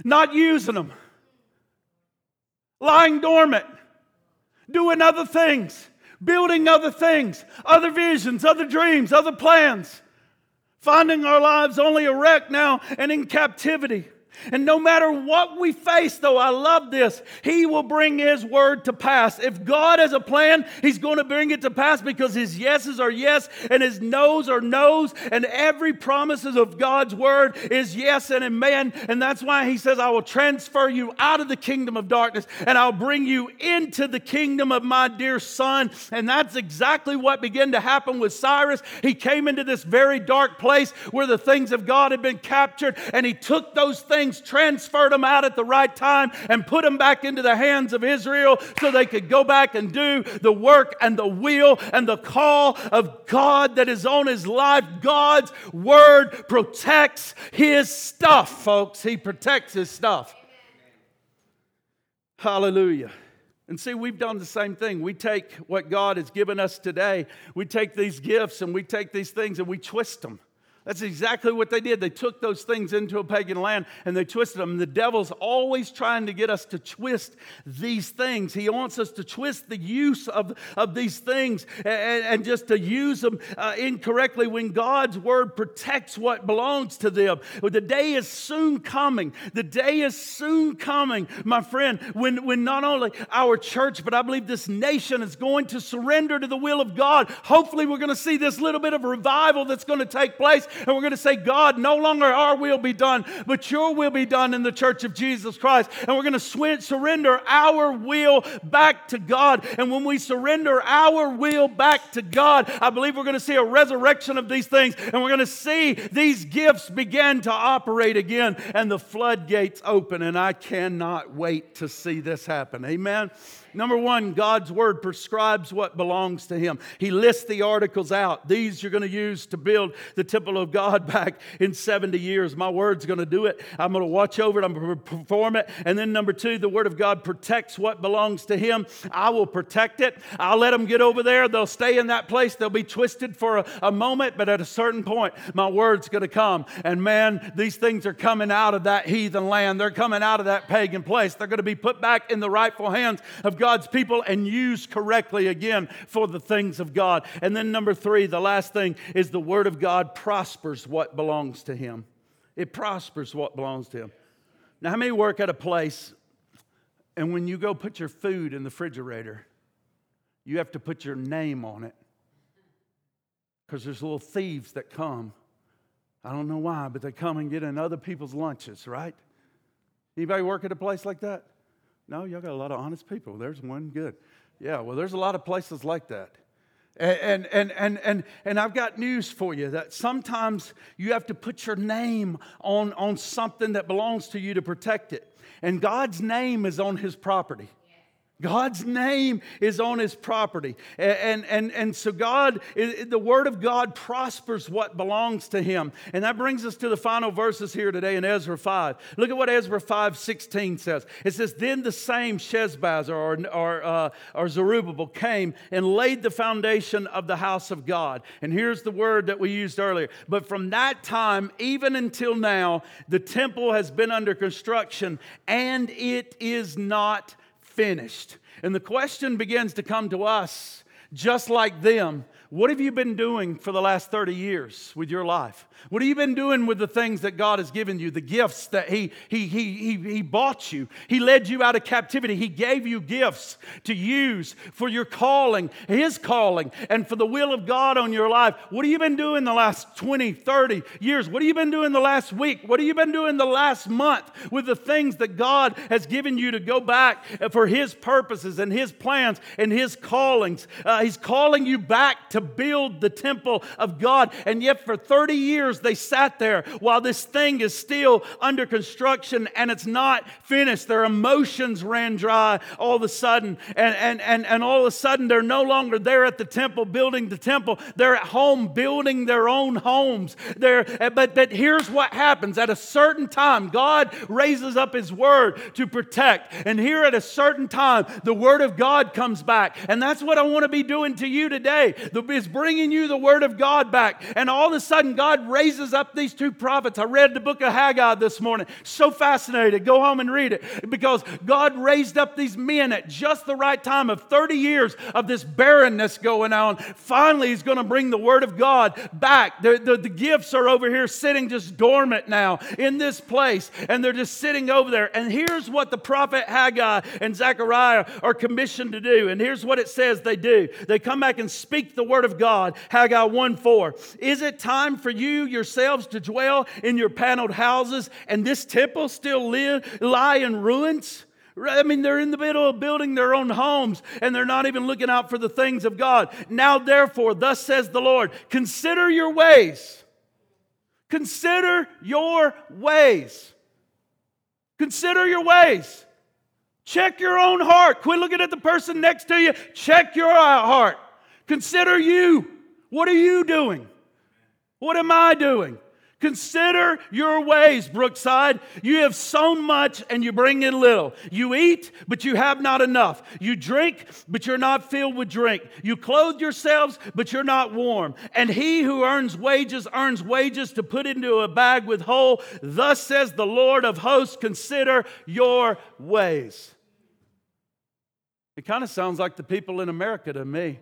not using them, lying dormant, doing other things, building other things, other visions, other dreams, other plans, finding our lives only a wreck now and in captivity. And no matter what we face, though, I love this, He will bring His word to pass. If God has a plan, He's going to bring it to pass because His yeses are yes and His noes are noes. And every promises of God's word is yes and amen. And that's why He says, I will transfer you out of the kingdom of darkness and I'll bring you into the kingdom of my dear Son. And that's exactly what began to happen with Cyrus. He came into this very dark place where the things of God had been captured and He took those things things, transferred them out at the right time, and put them back into the hands of Israel so they could go back and do the work and the will and the call of God that is on his life. God's word protects his stuff, folks. He protects his stuff. Hallelujah. And see, we've done the same thing. We take what God has given us today, we take these gifts and we take these things and we twist them. That's exactly what they did. They took those things into a pagan land and they twisted them. The devil's always trying to get us to twist these things. He wants us to twist the use of, of these things and, and just to use them uh, incorrectly when God's word protects what belongs to them. The day is soon coming. The day is soon coming, my friend, when, when not only our church, but I believe this nation is going to surrender to the will of God. Hopefully, we're going to see this little bit of revival that's going to take place and we're going to say, God, no longer our will be done, but your will be done in the church of Jesus Christ. And we're going to sw- surrender our will back to God. And when we surrender our will back to God, I believe we're going to see a resurrection of these things. And we're going to see these gifts begin to operate again and the floodgates open. And I cannot wait to see this happen. Amen. Number one, God's word prescribes what belongs to Him. He lists the articles out. These you're going to use to build the temple of God back in 70 years. My word's going to do it. I'm going to watch over it. I'm going to perform it. And then number two, the word of God protects what belongs to Him. I will protect it. I'll let them get over there. They'll stay in that place. They'll be twisted for a, a moment, but at a certain point, my word's going to come. And man, these things are coming out of that heathen land. They're coming out of that pagan place. They're going to be put back in the rightful hands of God God's people and used correctly again for the things of God. And then, number three, the last thing is the Word of God prospers what belongs to Him. It prospers what belongs to Him. Now, how many work at a place and when you go put your food in the refrigerator, you have to put your name on it? Because there's little thieves that come. I don't know why, but they come and get in other people's lunches, right? Anybody work at a place like that? No, y'all got a lot of honest people. There's one good. Yeah, well, there's a lot of places like that. And, and, and, and, and I've got news for you that sometimes you have to put your name on, on something that belongs to you to protect it. And God's name is on his property. God's name is on his property. And, and, and so, God, the word of God prospers what belongs to him. And that brings us to the final verses here today in Ezra 5. Look at what Ezra 5 16 says. It says, Then the same Sheshbazzar or, or, uh, or Zerubbabel came and laid the foundation of the house of God. And here's the word that we used earlier. But from that time, even until now, the temple has been under construction and it is not finished. And the question begins to come to us, just like them what have you been doing for the last 30 years with your life? What have you been doing with the things that God has given you, the gifts that He, he, he, he, he bought you? He led you out of captivity. He gave you gifts to use for your calling, His calling, and for the will of God on your life. What have you been doing the last 20, 30 years? What have you been doing the last week? What have you been doing the last month with the things that God has given you to go back for His purposes and His plans and His callings? Uh, he's calling you back to build the temple of God. And yet, for 30 years, they sat there while this thing is still under construction and it's not finished. Their emotions ran dry all of a sudden. And, and, and, and all of a sudden, they're no longer there at the temple building the temple. They're at home building their own homes. They're, eh, but, but here's what happens at a certain time, God raises up his word to protect. And here at a certain time, the word of God comes back. And that's what I want to be doing to you today. Is bringing you the word of God back. And all of a sudden, God raises up these two prophets. I read the book of Haggai this morning. So fascinated. Go home and read it because God raised up these men at just the right time of 30 years of this barrenness going on. Finally, He's going to bring the word of God back. The, the, the gifts are over here sitting just dormant now in this place, and they're just sitting over there. And here's what the prophet Haggai and Zechariah are commissioned to do. And here's what it says they do they come back and speak the word of God. Haggai 1 4. Is it time for you yourselves to dwell in your paneled houses and this temple still live, lie in ruins? I mean, they're in the middle of building their own homes and they're not even looking out for the things of God. Now, therefore, thus says the Lord, consider your ways. Consider your ways. Consider your ways. Check your own heart. Quit looking at the person next to you. Check your uh, heart. Consider you. What are you doing? What am I doing? Consider your ways, Brookside. You have sown much and you bring in little. You eat, but you have not enough. You drink, but you're not filled with drink. You clothe yourselves, but you're not warm. And he who earns wages earns wages to put into a bag with hole. Thus says the Lord of hosts, consider your ways. It kind of sounds like the people in America to me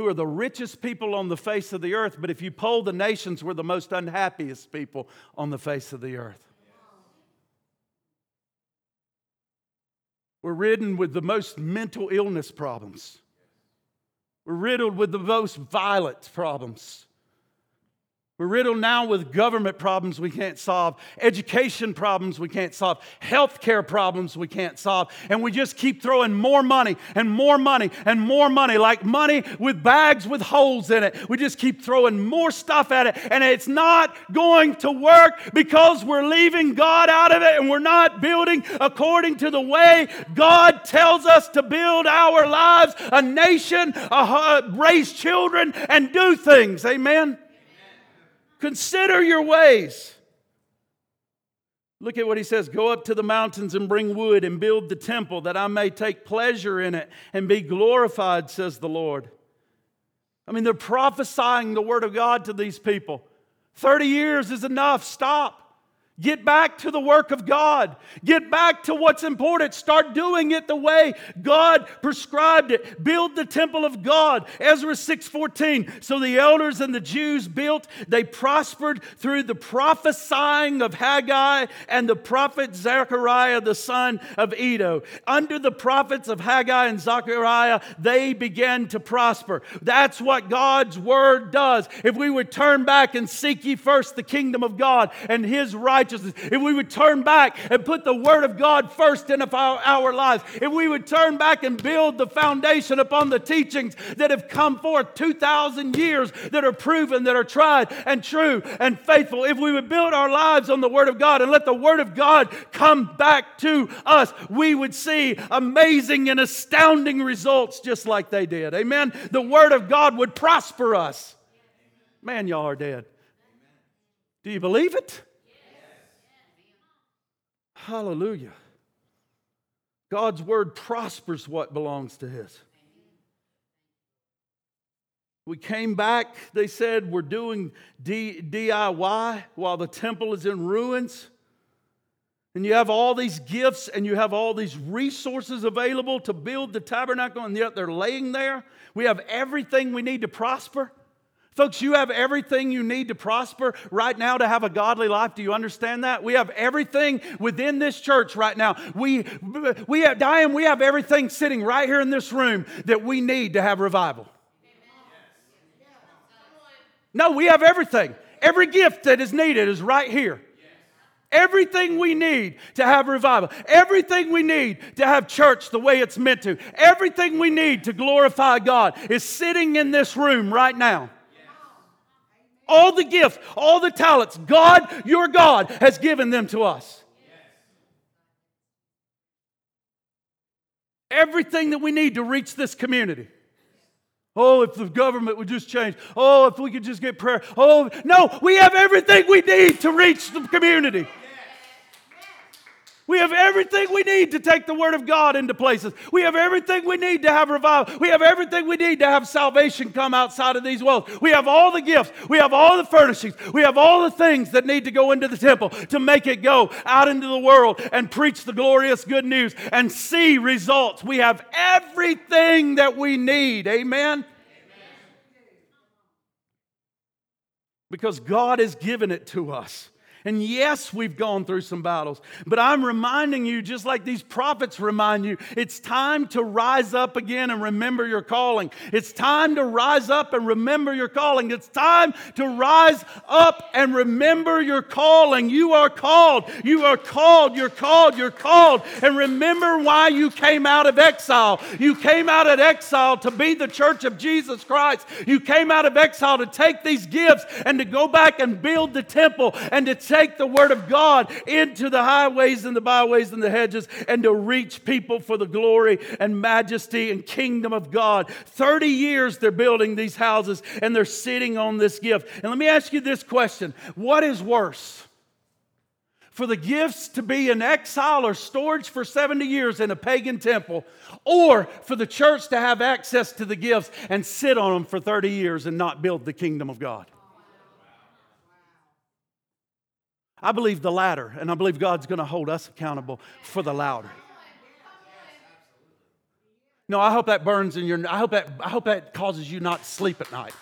who are the richest people on the face of the earth, but if you poll the nations, we're the most unhappiest people on the face of the earth. We're ridden with the most mental illness problems. We're riddled with the most violent problems. We're riddled now with government problems we can't solve, education problems we can't solve, healthcare problems we can't solve. And we just keep throwing more money and more money and more money, like money with bags with holes in it. We just keep throwing more stuff at it, and it's not going to work because we're leaving God out of it and we're not building according to the way God tells us to build our lives, a nation, a, raise children, and do things. Amen. Consider your ways. Look at what he says Go up to the mountains and bring wood and build the temple that I may take pleasure in it and be glorified, says the Lord. I mean, they're prophesying the word of God to these people. 30 years is enough. Stop. Get back to the work of God. Get back to what's important. Start doing it the way God prescribed it. Build the temple of God. Ezra 6:14. So the elders and the Jews built, they prospered through the prophesying of Haggai and the prophet Zechariah the son of Iddo. Under the prophets of Haggai and Zechariah, they began to prosper. That's what God's word does. If we would turn back and seek ye first the kingdom of God and his righteousness righteousness, if we would turn back and put the Word of God first in our, our lives, if we would turn back and build the foundation upon the teachings that have come forth 2,000 years that are proven, that are tried and true and faithful, if we would build our lives on the Word of God and let the Word of God come back to us, we would see amazing and astounding results just like they did. Amen. The Word of God would prosper us. Man, y'all are dead. Do you believe it? Hallelujah. God's word prospers what belongs to His. We came back, they said, we're doing D- DIY while the temple is in ruins. And you have all these gifts and you have all these resources available to build the tabernacle, and yet they're laying there. We have everything we need to prosper. Folks, you have everything you need to prosper right now to have a godly life. Do you understand that? We have everything within this church right now. We, we have, Diane, we have everything sitting right here in this room that we need to have revival. No, we have everything. Every gift that is needed is right here. Everything we need to have revival, everything we need to have church the way it's meant to, everything we need to glorify God is sitting in this room right now. All the gifts, all the talents, God, your God, has given them to us. Everything that we need to reach this community. Oh, if the government would just change. Oh, if we could just get prayer. Oh, no, we have everything we need to reach the community. We have everything we need to take the Word of God into places. We have everything we need to have revival. We have everything we need to have salvation come outside of these walls. We have all the gifts. We have all the furnishings. We have all the things that need to go into the temple to make it go out into the world and preach the glorious good news and see results. We have everything that we need. Amen. Because God has given it to us. And yes, we've gone through some battles, but I'm reminding you, just like these prophets remind you, it's time to rise up again and remember your calling. It's time to rise up and remember your calling. It's time to rise up and remember your calling. You are called. You are called. You're called. You're called. And remember why you came out of exile. You came out of exile to be the church of Jesus Christ. You came out of exile to take these gifts and to go back and build the temple and to take the word of God into the highways and the byways and the hedges and to reach people for the glory and majesty and kingdom of God. 30 years they're building these houses and they're sitting on this gift. And let me ask you this question What is worse? For the gifts to be in exile or storage for 70 years in a pagan temple, or for the church to have access to the gifts and sit on them for 30 years and not build the kingdom of God. I believe the latter, and I believe God's going to hold us accountable for the louder. No, I hope that burns in your I hope that I hope that causes you not to sleep at night.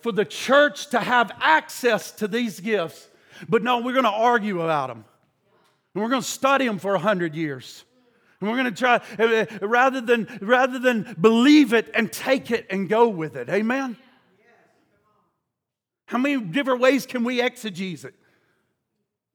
For the church to have access to these gifts, but no, we're going to argue about them. And we're going to study them for hundred years. And we're going to try eh, eh, rather than rather than believe it and take it and go with it. Amen. How many different ways can we exegese it?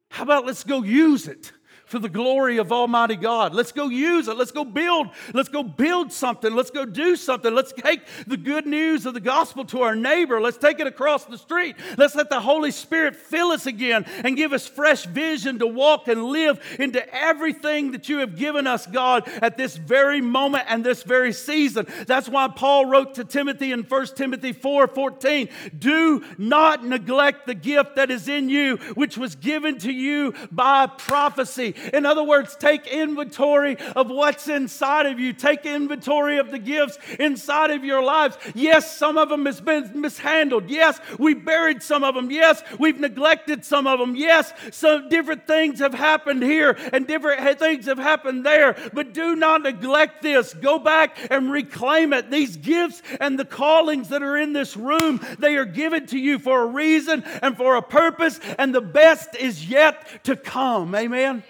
How about let's go use it? For the glory of Almighty God. Let's go use it. Let's go build. Let's go build something. Let's go do something. Let's take the good news of the gospel to our neighbor. Let's take it across the street. Let's let the Holy Spirit fill us again and give us fresh vision to walk and live into everything that you have given us, God, at this very moment and this very season. That's why Paul wrote to Timothy in 1 Timothy 4 14, do not neglect the gift that is in you, which was given to you by prophecy. In other words, take inventory of what's inside of you. Take inventory of the gifts inside of your lives. Yes, some of them has been mishandled. Yes, we buried some of them. Yes, we've neglected some of them. Yes, some different things have happened here and different things have happened there. But do not neglect this. Go back and reclaim it. These gifts and the callings that are in this room, they are given to you for a reason and for a purpose, and the best is yet to come. Amen.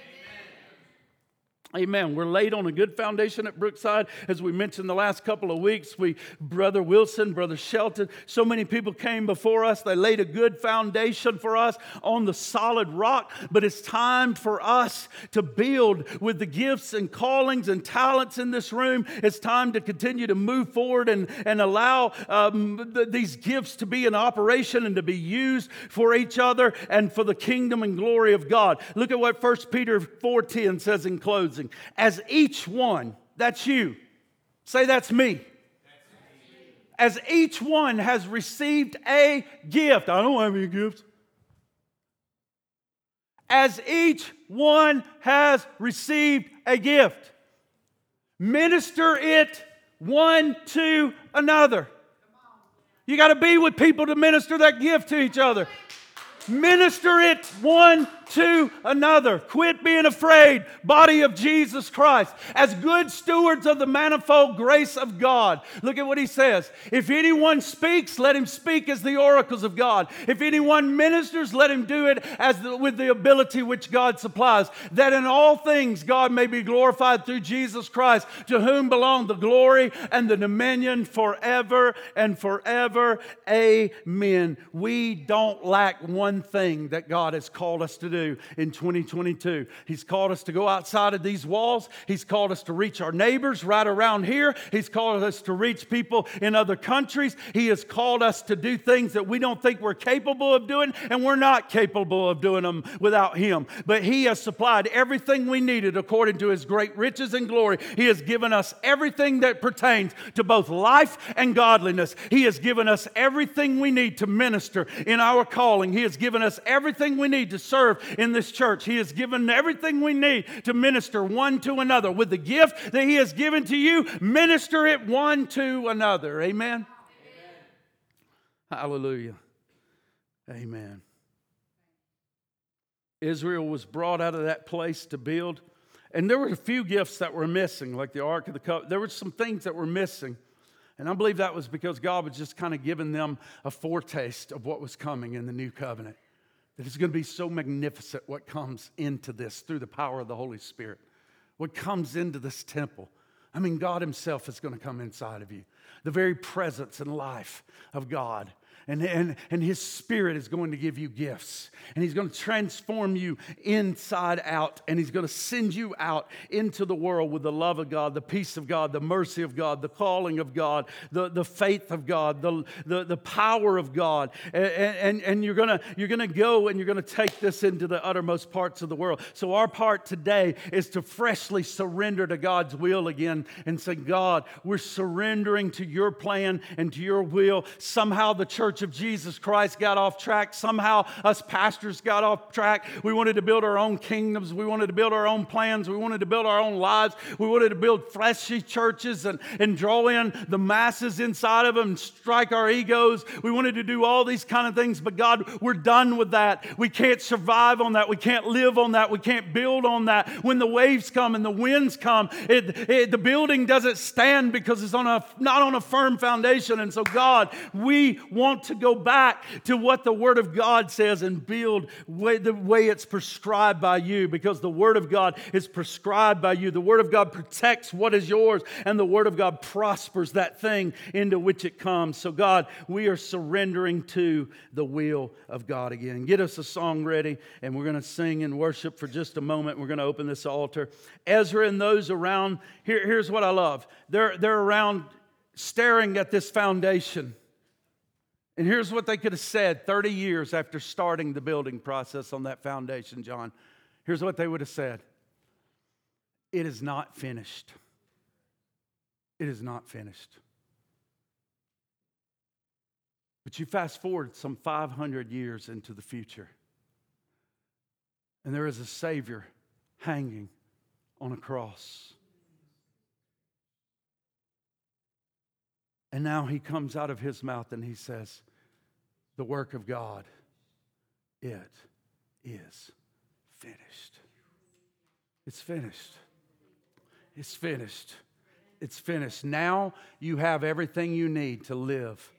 Amen. We're laid on a good foundation at Brookside. As we mentioned the last couple of weeks, we, Brother Wilson, Brother Shelton, so many people came before us. They laid a good foundation for us on the solid rock. But it's time for us to build with the gifts and callings and talents in this room. It's time to continue to move forward and, and allow um, th- these gifts to be in operation and to be used for each other and for the kingdom and glory of God. Look at what 1 Peter 4.10 says in closing As each one, that's you, say that's me. As each one has received a gift, I don't have any gifts. As each one has received a gift, minister it one to another. You got to be with people to minister that gift to each other. Minister it one to another. Quit being afraid, body of Jesus Christ, as good stewards of the manifold grace of God. Look at what he says. If anyone speaks, let him speak as the oracles of God. If anyone ministers, let him do it as the, with the ability which God supplies, that in all things God may be glorified through Jesus Christ, to whom belong the glory and the dominion forever and forever. Amen. We don't lack one thing that God has called us to do in 2022. He's called us to go outside of these walls. He's called us to reach our neighbors right around here. He's called us to reach people in other countries. He has called us to do things that we don't think we're capable of doing, and we're not capable of doing them without Him. But He has supplied everything we needed according to His great riches and glory. He has given us everything that pertains to both life and godliness. He has given us everything we need to minister in our calling. He has given us everything we need to serve in this church. He has given everything we need to minister one to another. With the gift that He has given to you, minister it one to another. Amen. Amen. Hallelujah. Amen. Israel was brought out of that place to build. And there were a few gifts that were missing, like the Ark of the Covenant. There were some things that were missing. And I believe that was because God was just kind of giving them a foretaste of what was coming in the new covenant. That it's going to be so magnificent what comes into this through the power of the Holy Spirit, what comes into this temple. I mean, God Himself is going to come inside of you. The very presence and life of God and, and, and His Spirit is going to give you gifts. And He's going to transform you inside out. And He's going to send you out into the world with the love of God, the peace of God, the mercy of God, the calling of God, the, the faith of God, the, the, the power of God. And, and, and you're going you're going to go and you're going to take this into the uttermost parts of the world. So, our part today is to freshly surrender to God's will again and say, God, we're surrendering to your plan and to your will. Somehow the church Of Jesus Christ got off track. Somehow us pastors got off track. We wanted to build our own kingdoms. We wanted to build our own plans. We wanted to build our own lives. We wanted to build fleshy churches and, and draw in the masses inside of them, strike our egos. We wanted to do all these kind of things, but God, we're done with that. We can't survive on that. We can't live on that. We can't build on that. When the waves come and the winds come, it, it, the building doesn't stand because it's on a, not on a firm foundation. And so, God, we want to go back to what the Word of God says and build way, the way it's prescribed by you because the Word of God is prescribed by you. The Word of God protects what is yours, and the Word of God prospers that thing into which it comes. So, God, we are surrendering to the will of God again. Get us a song ready, and we're going to sing and worship for just a moment. We're going to open this altar. Ezra and those around, here, here's what I love they're, they're around staring at this foundation. And here's what they could have said 30 years after starting the building process on that foundation, John. Here's what they would have said It is not finished. It is not finished. But you fast forward some 500 years into the future, and there is a Savior hanging on a cross. And now he comes out of his mouth and he says, the work of God. It is finished. It's finished. It's finished. It's finished. Now you have everything you need to live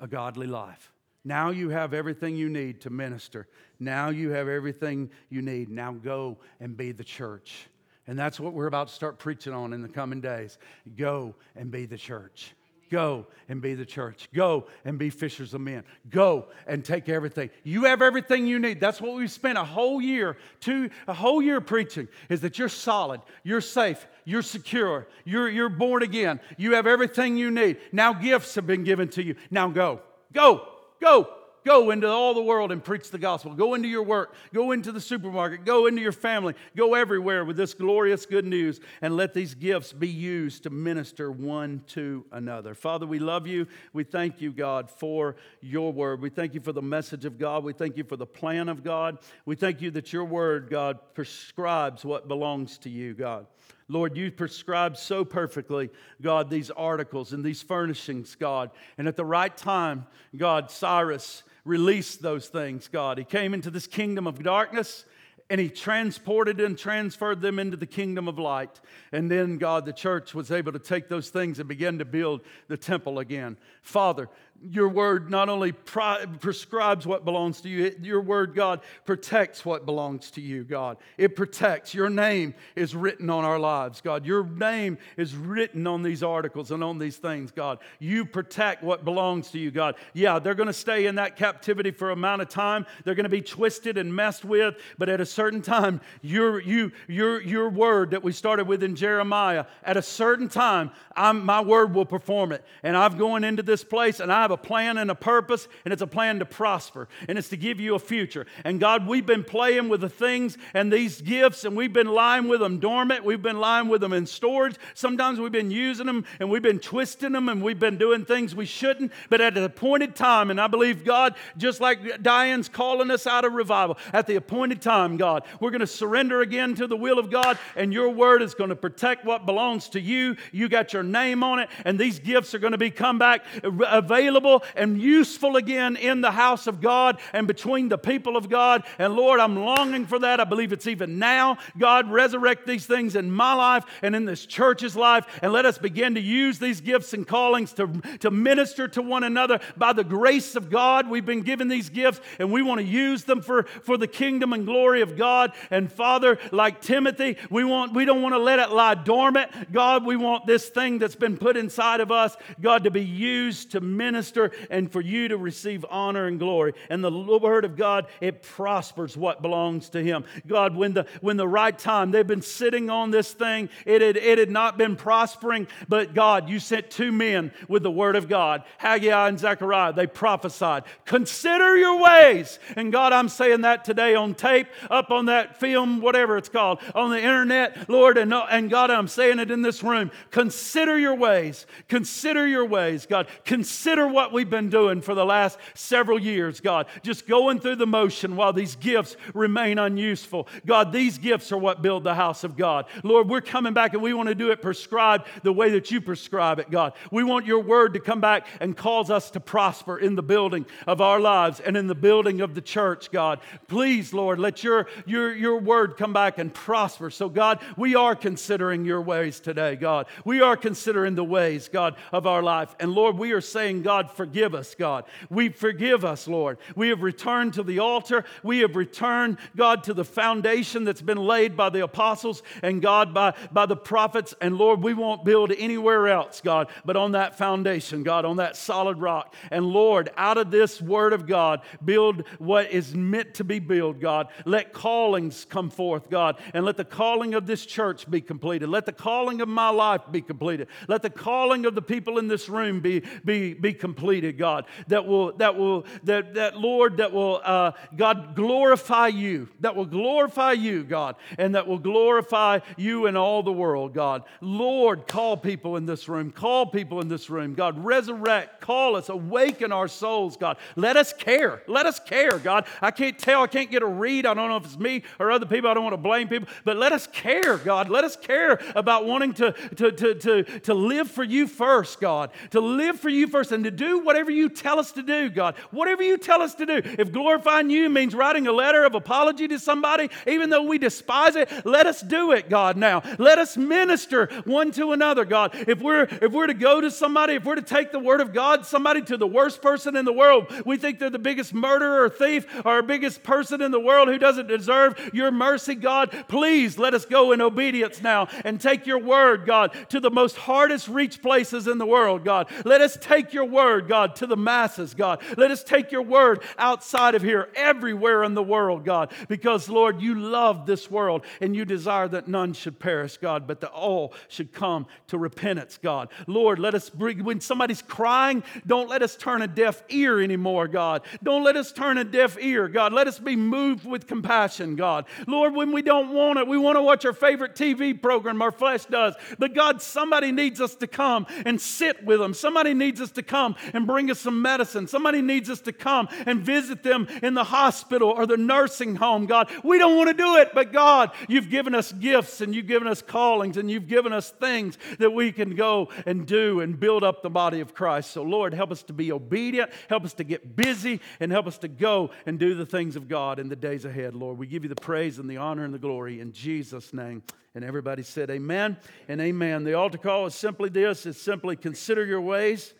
a godly life. Now you have everything you need to minister. Now you have everything you need. Now go and be the church. And that's what we're about to start preaching on in the coming days. Go and be the church. Go and be the church. Go and be fishers of men. Go and take everything. You have everything you need. That's what we spent a whole year, two, a whole year preaching, is that you're solid, you're safe, you're secure, you're, you're born again. You have everything you need. Now gifts have been given to you. Now go. Go. Go. Go into all the world and preach the gospel. Go into your work. Go into the supermarket. Go into your family. Go everywhere with this glorious good news and let these gifts be used to minister one to another. Father, we love you. We thank you, God, for your word. We thank you for the message of God. We thank you for the plan of God. We thank you that your word, God, prescribes what belongs to you, God. Lord, you prescribed so perfectly, God, these articles and these furnishings, God. And at the right time, God, Cyrus released those things, God. He came into this kingdom of darkness and he transported and transferred them into the kingdom of light. And then, God, the church was able to take those things and begin to build the temple again. Father, your word not only prescribes what belongs to you, your word, God, protects what belongs to you, God. It protects. Your name is written on our lives, God. Your name is written on these articles and on these things, God. You protect what belongs to you, God. Yeah, they're going to stay in that captivity for a amount of time. They're going to be twisted and messed with, but at a certain time, your, you, your, your word that we started with in Jeremiah, at a certain time, I'm, my word will perform it. And I'm going into this place and I have a plan and a purpose, and it's a plan to prosper, and it's to give you a future. And God, we've been playing with the things and these gifts, and we've been lying with them dormant. We've been lying with them in storage. Sometimes we've been using them and we've been twisting them and we've been doing things we shouldn't. But at the appointed time, and I believe God, just like Diane's calling us out of revival, at the appointed time, God, we're going to surrender again to the will of God, and your word is going to protect what belongs to you. You got your name on it, and these gifts are going to be come back uh, available available and useful again in the house of God and between the people of God. And Lord, I'm longing for that. I believe it's even now. God, resurrect these things in my life and in this church's life. And let us begin to use these gifts and callings to, to minister to one another by the grace of God. We've been given these gifts and we want to use them for, for the kingdom and glory of God. And Father, like Timothy, we, want, we don't want to let it lie dormant. God, we want this thing that's been put inside of us, God, to be used to minister minister and for you to receive honor and glory. And the word of God, it prospers what belongs to him. God, when the when the right time, they've been sitting on this thing, it had, it had not been prospering, but God, you sent two men with the word of God, Haggai and Zechariah. They prophesied, consider your ways. And God, I'm saying that today on tape, up on that film, whatever it's called, on the internet, Lord, and, and God, I'm saying it in this room. Consider your ways. Consider your ways, God. Consider what we've been doing for the last several years, God. Just going through the motion while these gifts remain unuseful. God, these gifts are what build the house of God. Lord, we're coming back and we want to do it prescribed the way that you prescribe it, God. We want your word to come back and cause us to prosper in the building of our lives and in the building of the church, God. Please, Lord, let your, your, your word come back and prosper. So, God, we are considering your ways today, God. We are considering the ways, God, of our life. And Lord, we are saying, God, forgive us, God. We forgive us, Lord. We have returned to the altar. We have returned, God, to the foundation that's been laid by the apostles and God by, by the prophets. And Lord, we won't build anywhere else, God, but on that foundation, God, on that solid rock. And Lord, out of this word of God, build what is meant to be built, God. Let callings come forth, God, and let the calling of this church be completed. Let the calling of my life be completed. Let the calling of the people in this room be, be, be completed completed, God, that will, that will, that, that Lord, that will, uh, God, glorify you, that will glorify you, God, and that will glorify you in all the world, God. Lord, call people in this room, call people in this room, God, resurrect, call us, awaken our souls, God. Let us care, let us care, God. I can't tell, I can't get a read, I don't know if it's me or other people, I don't want to blame people, but let us care, God. Let us care about wanting to, to, to, to, to live for you first, God, to live for you first and to do whatever you tell us to do, God. Whatever you tell us to do. If glorifying you means writing a letter of apology to somebody, even though we despise it, let us do it, God, now. Let us minister one to another, God. If we're if we're to go to somebody, if we're to take the word of God, somebody to the worst person in the world, we think they're the biggest murderer or thief or biggest person in the world who doesn't deserve your mercy, God. Please let us go in obedience now and take your word, God, to the most hardest reach places in the world, God. Let us take your word word, God, to the masses, God. Let us take your word outside of here, everywhere in the world, God, because, Lord, you love this world and you desire that none should perish, God, but that all should come to repentance, God. Lord, let us bring, when somebody's crying, don't let us turn a deaf ear anymore, God. Don't let us turn a deaf ear, God. Let us be moved with compassion, God. Lord, when we don't want it, we want to watch our favorite TV program, our flesh does. But God, somebody needs us to come and sit with them. Somebody needs us to come come and bring us some medicine. Somebody needs us to come and visit them in the hospital or the nursing home, God. We don't want to do it, but God, you've given us gifts and you've given us callings and you've given us things that we can go and do and build up the body of Christ. So, Lord, help us to be obedient, help us to get busy, and help us to go and do the things of God in the days ahead, Lord. We give you the praise and the honor and the glory in Jesus' name. And everybody said, Amen and amen. The altar call is simply this it's simply consider your ways,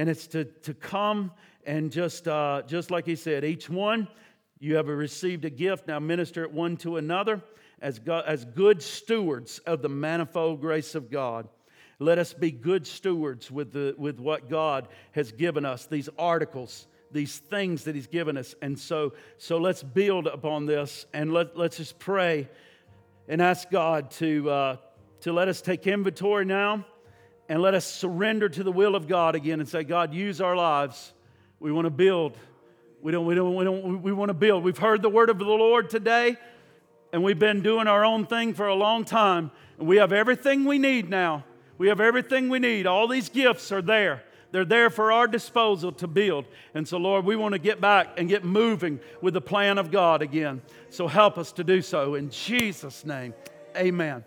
and it's to, to come and just, uh, just like he said, each one, you have received a gift, now minister it one to another as, God, as good stewards of the manifold grace of God. Let us be good stewards with, the, with what God has given us, these articles, these things that He's given us. And so, so let's build upon this and let, let's just pray and ask God to, uh, to let us take inventory now and let us surrender to the will of God again and say, God, use our lives. We want to build. We don't, we don't, we don't, we want to build. We've heard the word of the Lord today, and we've been doing our own thing for a long time. And we have everything we need now. We have everything we need. All these gifts are there. They're there for our disposal to build. And so, Lord, we want to get back and get moving with the plan of God again. So help us to do so. In Jesus' name, amen.